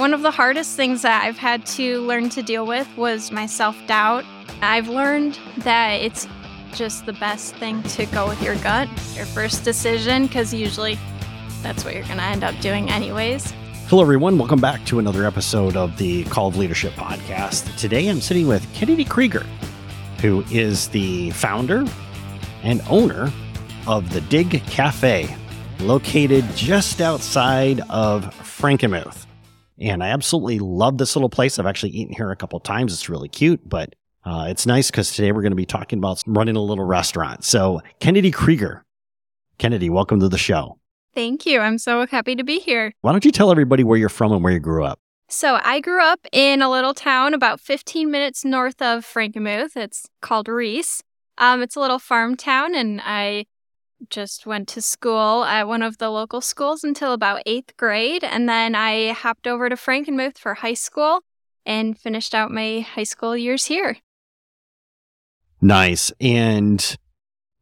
One of the hardest things that I've had to learn to deal with was my self doubt. I've learned that it's just the best thing to go with your gut, your first decision, because usually that's what you're going to end up doing, anyways. Hello, everyone. Welcome back to another episode of the Call of Leadership podcast. Today I'm sitting with Kennedy Krieger, who is the founder and owner of the Dig Cafe, located just outside of Frankenmuth. And I absolutely love this little place. I've actually eaten here a couple times. It's really cute, but uh, it's nice because today we're going to be talking about running a little restaurant. So, Kennedy Krieger. Kennedy, welcome to the show. Thank you. I'm so happy to be here. Why don't you tell everybody where you're from and where you grew up? So, I grew up in a little town about 15 minutes north of Frankenmuth. It's called Reese. Um, it's a little farm town, and I just went to school at one of the local schools until about eighth grade. And then I hopped over to Frankenmuth for high school and finished out my high school years here. Nice. And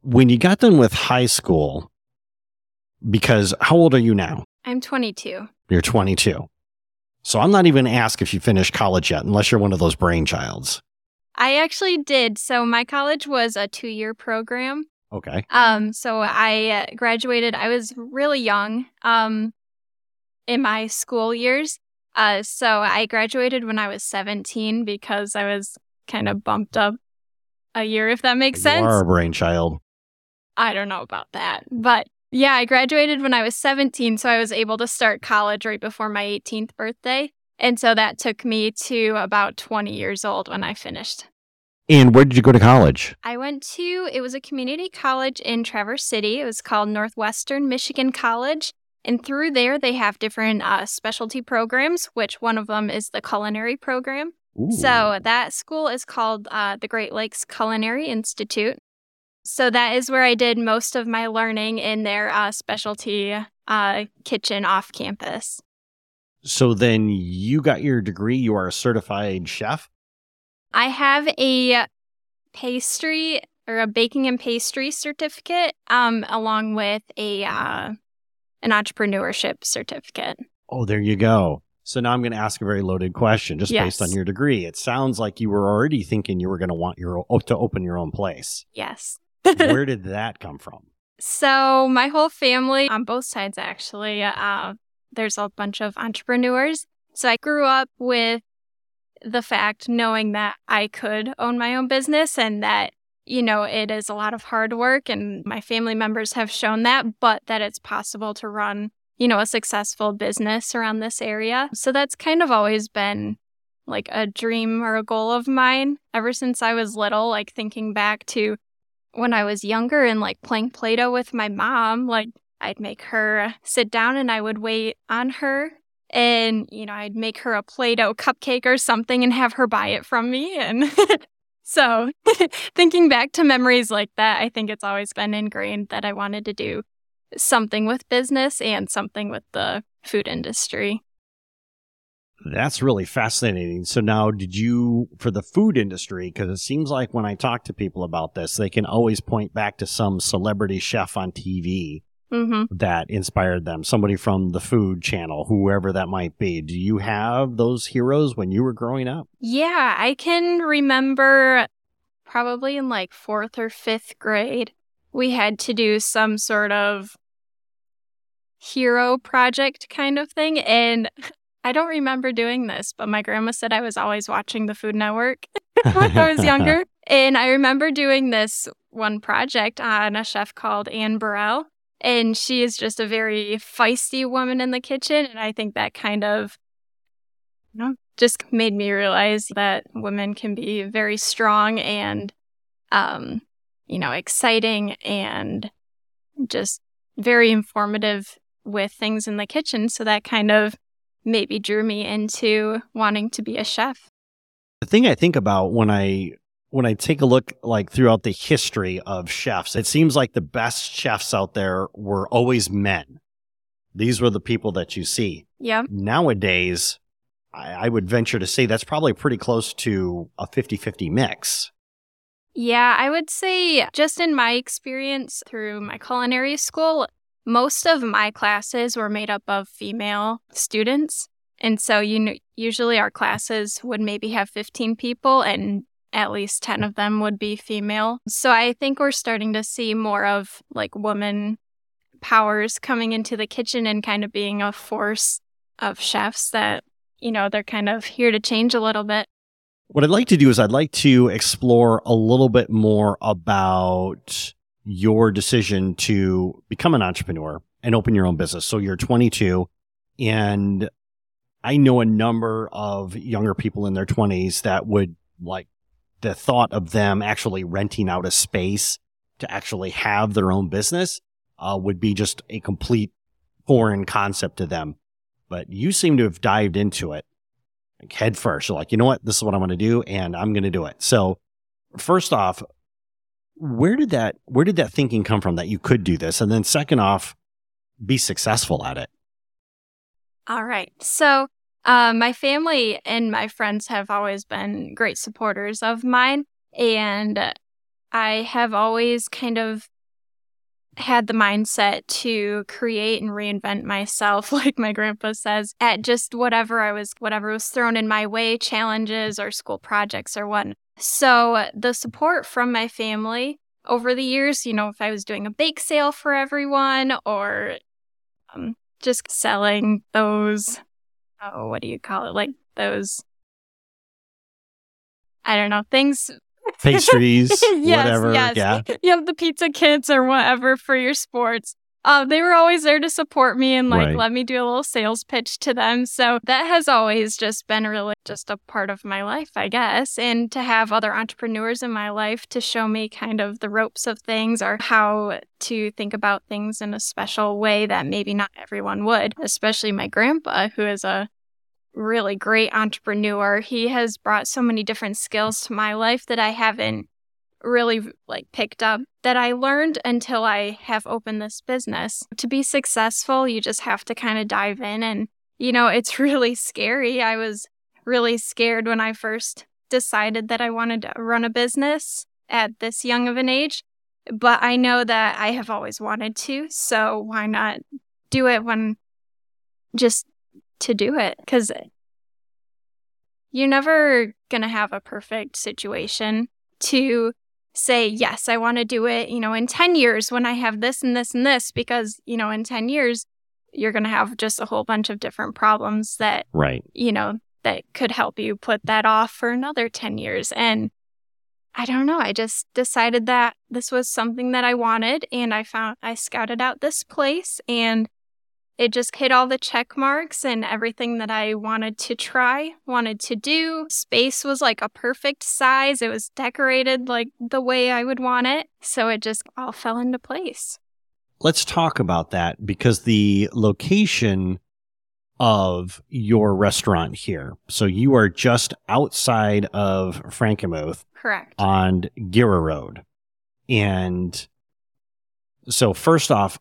when you got done with high school, because how old are you now? I'm 22. You're 22. So I'm not even going to ask if you finished college yet, unless you're one of those brainchilds. I actually did. So my college was a two year program. Okay. Um, so I uh, graduated. I was really young. Um, in my school years. Uh, so I graduated when I was 17 because I was kind of bumped up a year, if that makes sense. You are a brainchild. I don't know about that, but yeah, I graduated when I was 17, so I was able to start college right before my 18th birthday. And so that took me to about 20 years old when I finished. And where did you go to college? I went to, it was a community college in Traverse City. It was called Northwestern Michigan College. And through there, they have different uh, specialty programs, which one of them is the culinary program. Ooh. So that school is called uh, the Great Lakes Culinary Institute. So that is where I did most of my learning in their uh, specialty uh, kitchen off campus. So then you got your degree. You are a certified chef. I have a pastry or a baking and pastry certificate, um, along with a uh, an entrepreneurship certificate. Oh, there you go. So now I'm going to ask a very loaded question, just Yes. based on your degree. It sounds like you were already thinking you were going to want your to open your own place. Yes. Where did that come from? So my whole family, on both sides actually, uh, there's a bunch of entrepreneurs. So I grew up with the fact knowing that I could own my own business and that, you know, it is a lot of hard work and my family members have shown that, but that it's possible to run, you know, a successful business around this area. So that's kind of always been like a dream or a goal of mine ever since I was little, like thinking back to when I was younger and like playing Play Doh with my mom, like I'd make her sit down and I would wait on her. And, you know, I'd make her a Play Doh cupcake or something and have her buy it from me. And so, thinking back to memories like that, I think it's always been ingrained that I wanted to do something with business and something with the food industry. That's really fascinating. So now, did you for the food industry? Because it seems like when I talk to people about this, they can always point back to some celebrity chef on TV hmm that inspired them. Somebody from the Food Channel, whoever that might be. Do you have those heroes when you were growing up? Yeah, I can remember probably in like fourth or fifth grade, we had to do some sort of hero project kind of thing. And I don't remember doing this, but my grandma said I was always watching the Food Network when I was younger. And I remember doing this one project on a chef called Anne Burrell. And she is just a very feisty woman in the kitchen. And I think that kind of you know, just made me realize that women can be very strong and, um, you know, exciting and just very informative with things in the kitchen. So that kind of maybe drew me into wanting to be a chef. The thing I think about when I when I take a look like throughout the history of chefs, it seems like the best chefs out there were always men. These were the people that you see. Yeah. Nowadays, I, I would venture to say that's probably pretty close to a 50 50 mix. Yeah, I would say just in my experience through my culinary school, most of my classes were made up of female students. And so you know, usually our classes would maybe have 15 people and at least 10 hmm. of them would be female. So I think we're starting to see more of like woman powers coming into the kitchen and kind of being a force of chefs that, you know, they're kind of here to change a little bit. What I'd like to do is I'd like to explore a little bit more about your decision to become an entrepreneur and open your own business. So you're 22 and I know a number of younger people in their 20s that would like the thought of them actually renting out a space to actually have their own business uh, would be just a complete foreign concept to them. But you seem to have dived into it like head first. You're like, you know what? This is what I'm going to do and I'm going to do it. So first off, where did that, where did that thinking come from that you could do this? And then second off, be successful at it. All right. So uh, my family and my friends have always been great supporters of mine. And I have always kind of had the mindset to create and reinvent myself, like my grandpa says, at just whatever I was, whatever was thrown in my way, challenges or school projects or what. So the support from my family over the years, you know, if I was doing a bake sale for everyone or um, just selling those, oh, what do you call it? Like those, I don't know, things pastries, yes, whatever. Yes. Yeah. You have the pizza kits or whatever for your sports. Uh, they were always there to support me and like Right. let me do a little sales pitch to them. So that has always just been really just a part of my life, I guess. And to have other entrepreneurs in my life to show me kind of the ropes of things or how to think about things in a special way that maybe not everyone would, especially my grandpa, who is a really great entrepreneur. He has brought so many different skills to my life that I haven't really like picked up that I learned until I have opened this business. To be successful, you just have to kind of dive in and you know, it's really scary. I was really scared when I first decided that I wanted to run a business at this young of an age, but I know that I have always wanted to, so why not do it when just to do it cuz you're never going to have a perfect situation to say, yes, I want to do it, you know, in 10 years when I have this and this and this, because, you know, in 10 years, you're going to have just a whole bunch of different problems that, Right. you know, that could help you put that off for another 10 years. And I don't know. I just decided that this was something that I wanted. And I found, I scouted out this place and it just hit all the check marks and everything that I wanted to try, wanted to do. Space was like a perfect size. It was decorated like the way I would want it. So it just all fell into place. Let's talk about that because the location of your restaurant here. So you are just outside of Frankenmuth Correct. on Gera Road. And so first off,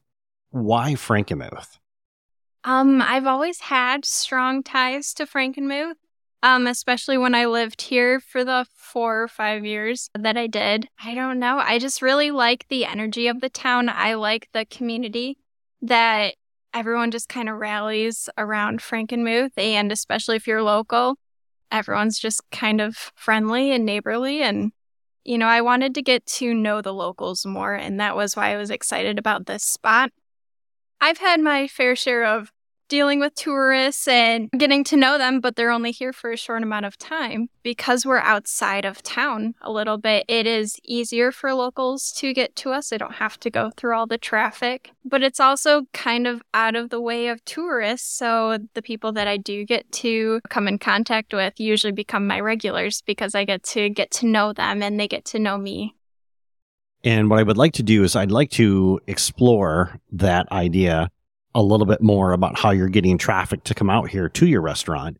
why Frankenmuth? Um, I've always had strong ties to Frankenmuth, um, especially when I lived here for the four or five years that I did. I don't know. I just really like the energy of the town. I like the community that everyone just kind of rallies around Frankenmuth, and especially if you're local, everyone's just kind of friendly and neighborly and you know, I wanted to get to know the locals more, and that was why I was excited about this spot. I've had my fair share of dealing with tourists and getting to know them, but they're only here for a short amount of time. Because we're outside of town a little bit, it is easier for locals to get to us. They don't have to go through all the traffic, but it's also kind of out of the way of tourists. So the people that I do get to come in contact with usually become my regulars because I get to get to know them and they get to know me. And what I would like to do is I'd like to explore that idea a little bit more about how you're getting traffic to come out here to your restaurant.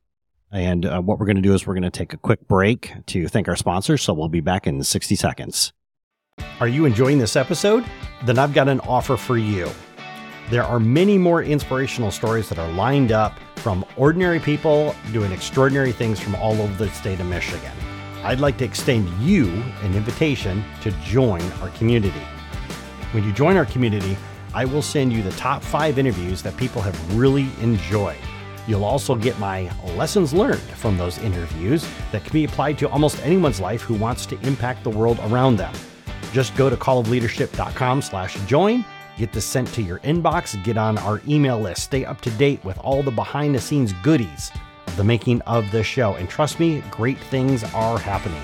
And uh, what we're going to do is we're going to take a quick break to thank our sponsors. So we'll be back in 60 seconds. Are you enjoying this episode? Then I've got an offer for you. There are many more inspirational stories that are lined up from ordinary people doing extraordinary things from all over the state of Michigan. I'd like to extend you an invitation to join our community. When you join our community, I will send you the top five interviews that people have really enjoyed. You'll also get my lessons learned from those interviews that can be applied to almost anyone's life who wants to impact the world around them. Just go to callofleadership.com slash join, get this sent to your inbox, get on our email list, stay up to date with all the behind the scenes goodies the making of this show. And trust me, great things are happening.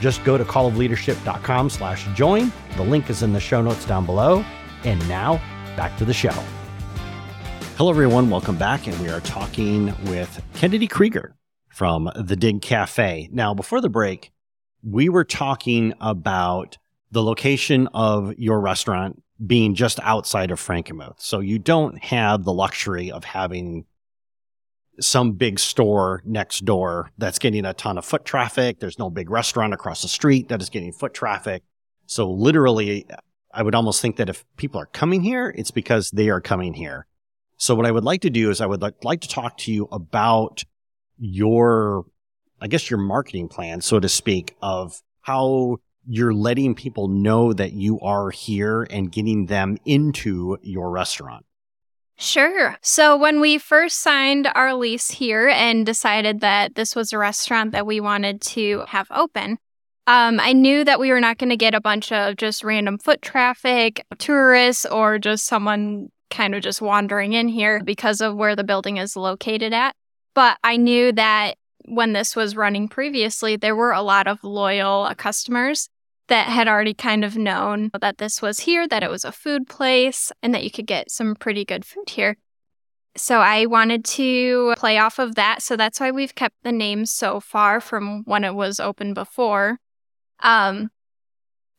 Just go to callofleadership.com slash join. The link is in the show notes down below. And now back to the show. Hello, everyone. Welcome back. And we are talking with Kennedy Krieger from the Dig Cafe. Now, before the break, we were talking about the location of your restaurant being just outside of Frankenmuth. So you don't have the luxury of having some big store next door that's getting a ton of foot traffic. There's no big restaurant across the street that is getting foot traffic. So literally, I would almost think that if people are coming here, it's because they are coming here. So what I would like to do is I would like to talk to you about your, I guess your marketing plan, so to speak, of how you're letting people know that you are here and getting them into your restaurant. Sure. So when we first signed our lease here and decided that this was a restaurant that we wanted to have open, um, I knew that we were not going to get a bunch of just random foot traffic, tourists, or just someone kind of just wandering in here because of where the building is located at. But I knew that when this was running previously, there were a lot of loyal customers that had already kind of known that this was here, that it was a food place, and that you could get some pretty good food here. So I wanted to play off of that. So that's why we've kept the name so far from when it was open before. Um,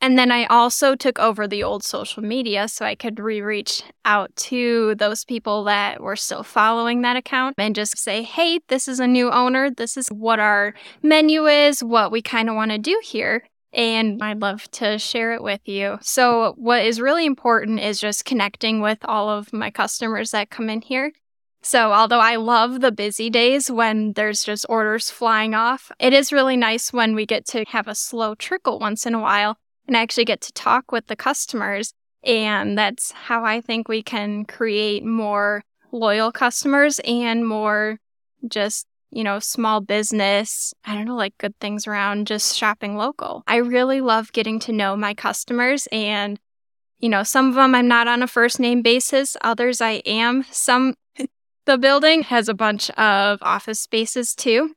and then I also took over the old social media so I could re reach out to those people that were still following that account and just say, hey, this is a new owner. This is what our menu is, what we kind of want to do here and I'd love to share it with you. So, what is really important is just connecting with all of my customers that come in here. So, although I love the busy days when there's just orders flying off, it is really nice when we get to have a slow trickle once in a while and actually get to talk with the customers. And that's how I think we can create more loyal customers and more just you know, small business, I don't know, like good things around just shopping local. I really love getting to know my customers and you know, some of them I'm not on a first name basis, others I am. Some the building has a bunch of office spaces too.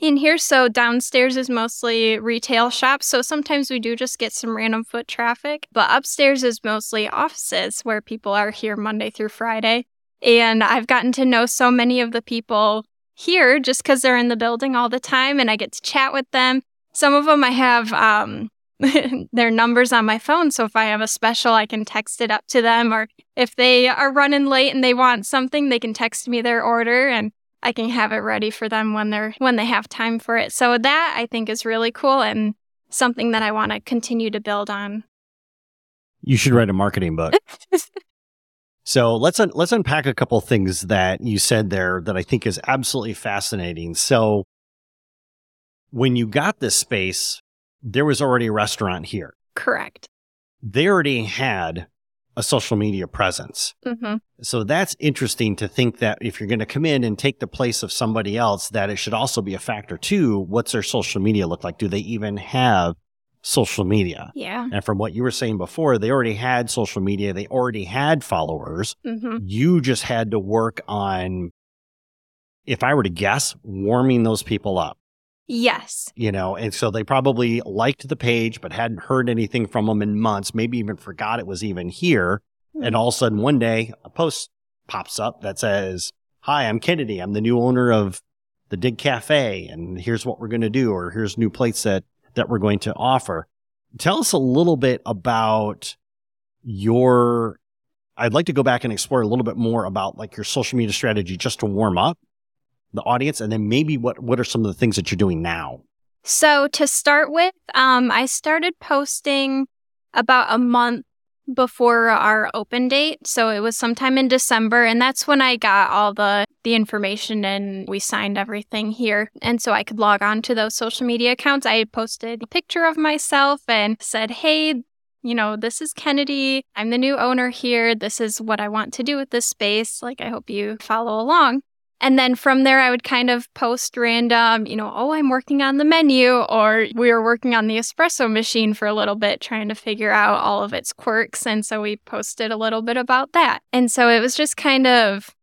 In here, so downstairs is mostly retail shops, so sometimes we do just get some random foot traffic. But upstairs is mostly offices where people are here Monday through Friday. And I've gotten to know so many of the people here just because they're in the building all the time and I get to chat with them. Some of them I have um, their numbers on my phone. So if I have a special, I can text it up to them. Or if they are running late and they want something, they can text me their order and I can have it ready for them when they're when they have time for it. So that I think is really cool and something that I want to continue to build on. You should write a marketing book. So let's un- let's unpack a couple things that you said there that I think is absolutely fascinating. So when you got this space, there was already a restaurant here. Correct. They already had a social media presence. Mm-hmm. So that's interesting to think that if you're going to come in and take the place of somebody else, that it should also be a factor too. What's their social media look like? Do they even have social media. Yeah. And from what you were saying before, they already had social media, they already had followers. Mm-hmm. You just had to work on, if I were to guess, warming those people up. Yes. You know, and so they probably liked the page, but hadn't heard anything from them in months, maybe even forgot it was even here. Mm-hmm. And all of a sudden, one day, a post pops up that says, Hi, I'm Kennedy. I'm the new owner of the Dig Cafe, and here's what we're going to do, or here's new plates that that we're going to offer. Tell us a little bit about your I'd like to go back and explore a little bit more about like your social media strategy just to warm up the audience and then maybe what what are some of the things that you're doing now? So to start with, um, I started posting about a month before our open date. So it was sometime in December and that's when I got all the the information and we signed everything here. And so I could log on to those social media accounts. I posted a picture of myself and said, "Hey, you know, this is Kennedy. I'm the new owner here. This is what I want to do with this space. Like I hope you follow along." And then from there, I would kind of post random, you know, oh, I'm working on the menu, or we were working on the espresso machine for a little bit, trying to figure out all of its quirks. And so we posted a little bit about that. And so it was just kind of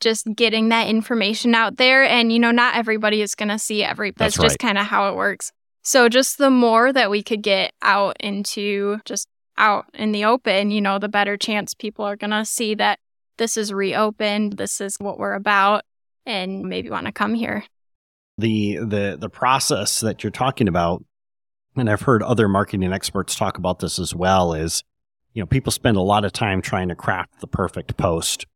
just getting that information out there. And, you know, not everybody is going to see every, that's, that's just kind of how it works. So just the more that we could get out into just out in the open, you know, the better chance people are going to see that this is reopened, this is what we're about, and maybe want to come here. The the the process that you're talking about, and I've heard other marketing experts talk about this as well, is you know, people spend a lot of time trying to craft the perfect post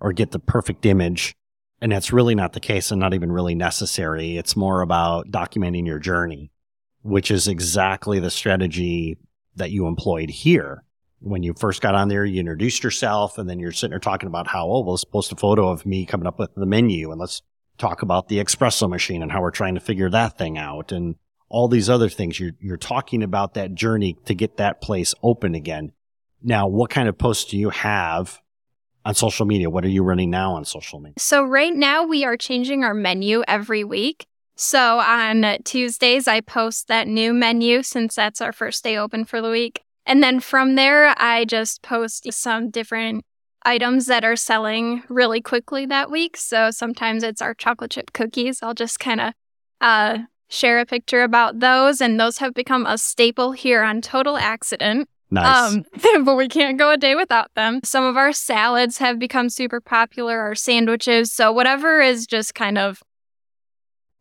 or get the perfect image. And that's really not the case and not even really necessary. It's more about documenting your journey, which is exactly the strategy that you employed here when you first got on there, you introduced yourself and then you're sitting there talking about how, oh, well, let's post a photo of me coming up with the menu and let's talk about the espresso machine and how we're trying to figure that thing out and all these other things. You're, you're talking about that journey to get that place open again. Now, what kind of posts do you have on social media? What are you running now on social media? So right now we are changing our menu every week. So on Tuesdays, I post that new menu since that's our first day open for the week. And then from there, I just post some different items that are selling really quickly that week. So sometimes it's our chocolate chip cookies. I'll just kind of uh, share a picture about those. And those have become a staple here on Total Accident. Nice. Um, but we can't go a day without them. Some of our salads have become super popular, our sandwiches. So whatever is just kind of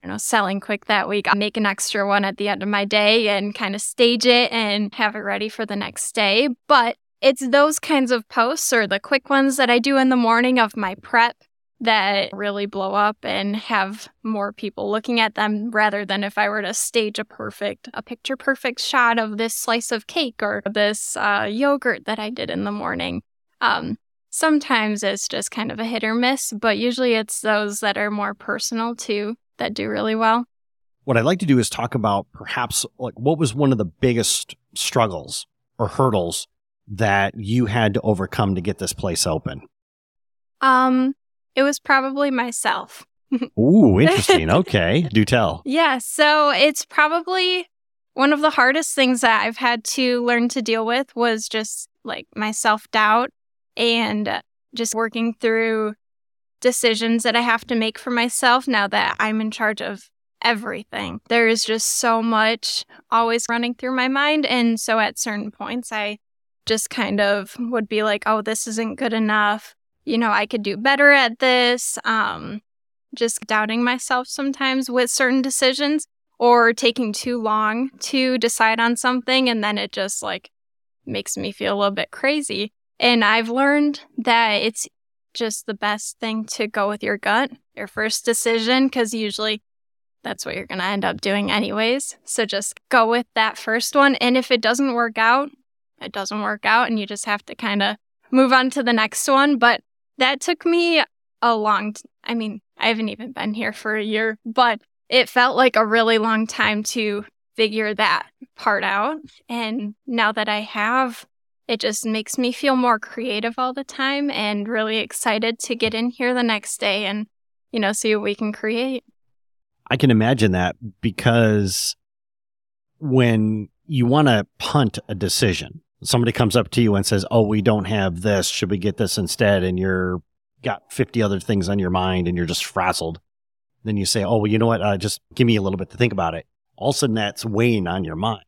you know, selling quick that week. I make an extra one at the end of my day and kind of stage it and have it ready for the next day. But it's those kinds of posts or the quick ones that I do in the morning of my prep that really blow up and have more people looking at them rather than if I were to stage a perfect, a picture perfect shot of this slice of cake or this uh, yogurt that I did in the morning. Um, sometimes it's just kind of a hit or miss, but usually it's those that are more personal too that do really well. What I'd like to do is talk about perhaps like what was one of the biggest struggles or hurdles that you had to overcome to get this place open. Um, it was probably myself. Ooh, interesting. Okay, do tell. Yeah, so it's probably one of the hardest things that I've had to learn to deal with was just like my self doubt and just working through decisions that I have to make for myself now that I'm in charge of everything. There is just so much always running through my mind. And so at certain points, I just kind of would be like, oh, this isn't good enough. You know, I could do better at this. Um, just doubting myself sometimes with certain decisions or taking too long to decide on something. And then it just like makes me feel a little bit crazy. And I've learned that it's just the best thing to go with your gut, your first decision, because usually that's what you're going to end up doing anyways. So just go with that first one. And if it doesn't work out, it doesn't work out, and you just have to kind of move on to the next one. But that took me a long, t- I mean, I haven't even been here for a year, but it felt like a really long time to figure that part out. And now that I have, it just makes me feel more creative all the time and really excited to get in here the next day and, you know, see what we can create. I can imagine that because when you want to punt a decision, somebody comes up to you and says, "Oh, we don't have this. Should we get this instead?" and you're got 50 other things on your mind and you're just frazzled. Then you say, "Oh, well, you know what? Uh, just give me a little bit to think about it." All of a sudden, that's weighing on your mind.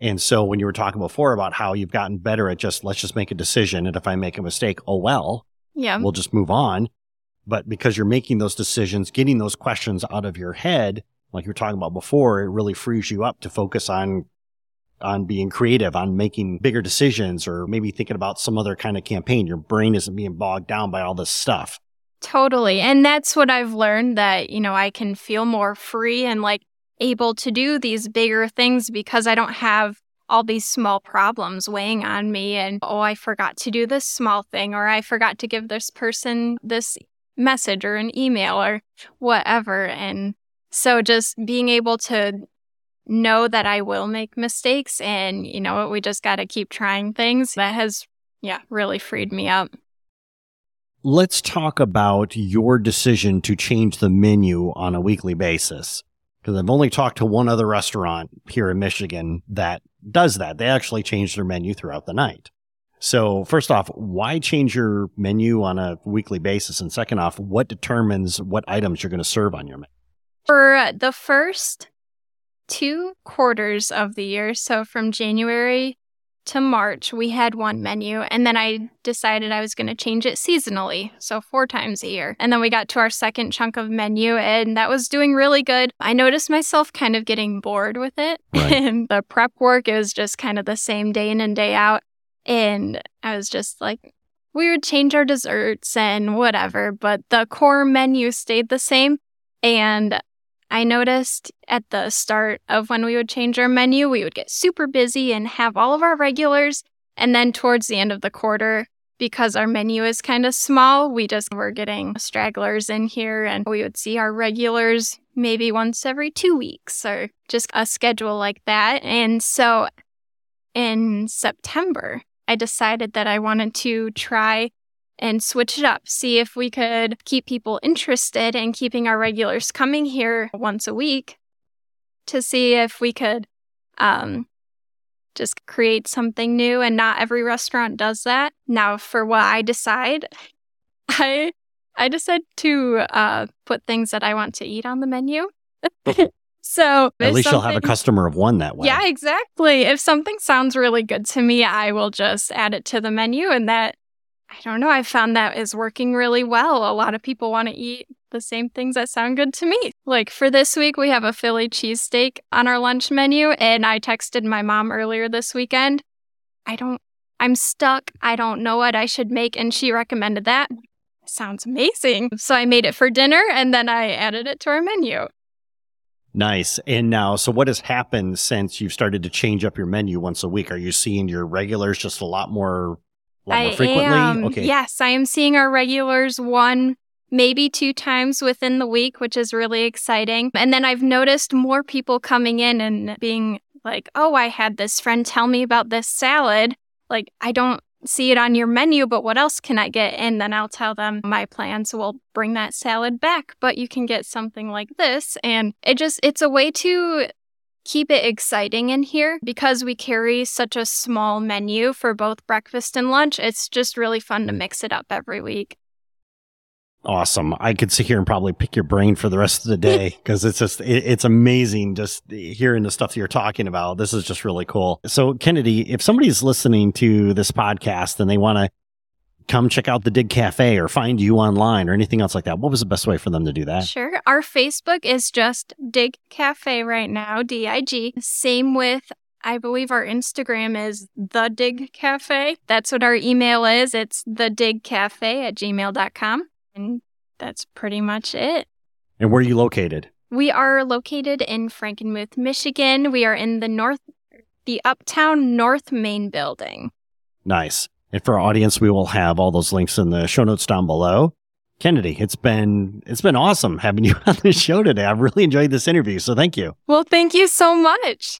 And so when you were talking before about how you've gotten better at just let's just make a decision, and if I make a mistake, oh well, yeah, we'll just move on. But because you're making those decisions, getting those questions out of your head, like you were talking about before, it really frees you up to focus on on being creative, on making bigger decisions, or maybe thinking about some other kind of campaign. Your brain isn't being bogged down by all this stuff. Totally. And that's what I've learned that, you know, I can feel more free and like able to do these bigger things because I don't have all these small problems weighing on me and oh I forgot to do this small thing or I forgot to give this person this message or an email or whatever and so just being able to know that I will make mistakes and you know what we just got to keep trying things that has yeah really freed me up let's talk about your decision to change the menu on a weekly basis. Because I've only talked to one other restaurant here in Michigan that does that. They actually change their menu throughout the night. So, first off, why change your menu on a weekly basis? And second off, what determines what items you're going to serve on your menu? For uh, the first two quarters of the year, so from January to March, we had one menu, and then I decided I was going to change it seasonally, so four times a year. And then we got to our second chunk of menu, and that was doing really good. I noticed myself kind of getting bored with it, Right. and the prep work is just kind of the same day in and day out. And I was just like, we would change our desserts and whatever, but the core menu stayed the same. And I noticed at the start of when we would change our menu, we would get super busy and have all of our regulars. And then towards the end of the quarter, because our menu is kind of small, we just were getting stragglers in here and we would see our regulars maybe once every two weeks or just a schedule like that. And so in September, I decided that I wanted to try and switch it up, see if we could keep people interested in keeping our regulars coming here once a week to see if we could um, just create something new. And not every restaurant does that. Now, for what I decide, I I decide to uh, put things that I want to eat on the menu. so At least you'll have a customer of one that way. yeah, exactly. If something sounds really good to me, I will just add it to the menu. And that, I don't know, I found that is working really well. A lot of people want to eat the same things that sound good to me. Like for this week, we have a Philly cheesesteak on our lunch menu. And I texted my mom earlier this weekend. I don't, I'm stuck. I don't know what I should make. And she recommended that. Sounds amazing. So I made it for dinner and then I added it to our menu. Nice. And now, so what has happened since you've started to change up your menu once a week? Are you seeing your regulars just a lot more, a lot more I frequently? am. okay. Yes, I am seeing our regulars one, maybe two times within the week, which is really exciting. And then I've noticed more people coming in and being like, oh, I had this friend tell me about this salad. Like, I don't see it on your menu, but what else can I get? And then I'll tell them my plans will bring that salad back, but you can get something like this. And it just, it's a way to keep it exciting in here because we carry such a small menu for both breakfast and lunch. It's just really fun to mm. mix it up every week. Awesome. I could sit here and probably pick your brain for the rest of the day because it's just, it, it's amazing just hearing the stuff that you're talking about. This is just really cool. So, Kennedy, if somebody's listening to this podcast and they want to come check out the Dig Cafe or find you online or anything else like that, what was the best way for them to do that? Sure. Our Facebook is just Dig Cafe right now, D I G. Same with, I believe our Instagram is The Dig Cafe. That's what our email is. It's The Dig Cafe at gmail.com. And that's pretty much it. And where are you located? We are located in Frankenmuth, Michigan. We are in the north, the Uptown North Main building. Nice. And for our audience, we will have all those links in the show notes down below. Kennedy, it's been it's been awesome having you on the show today. I've really enjoyed this interview, so thank you. Well, thank you so much.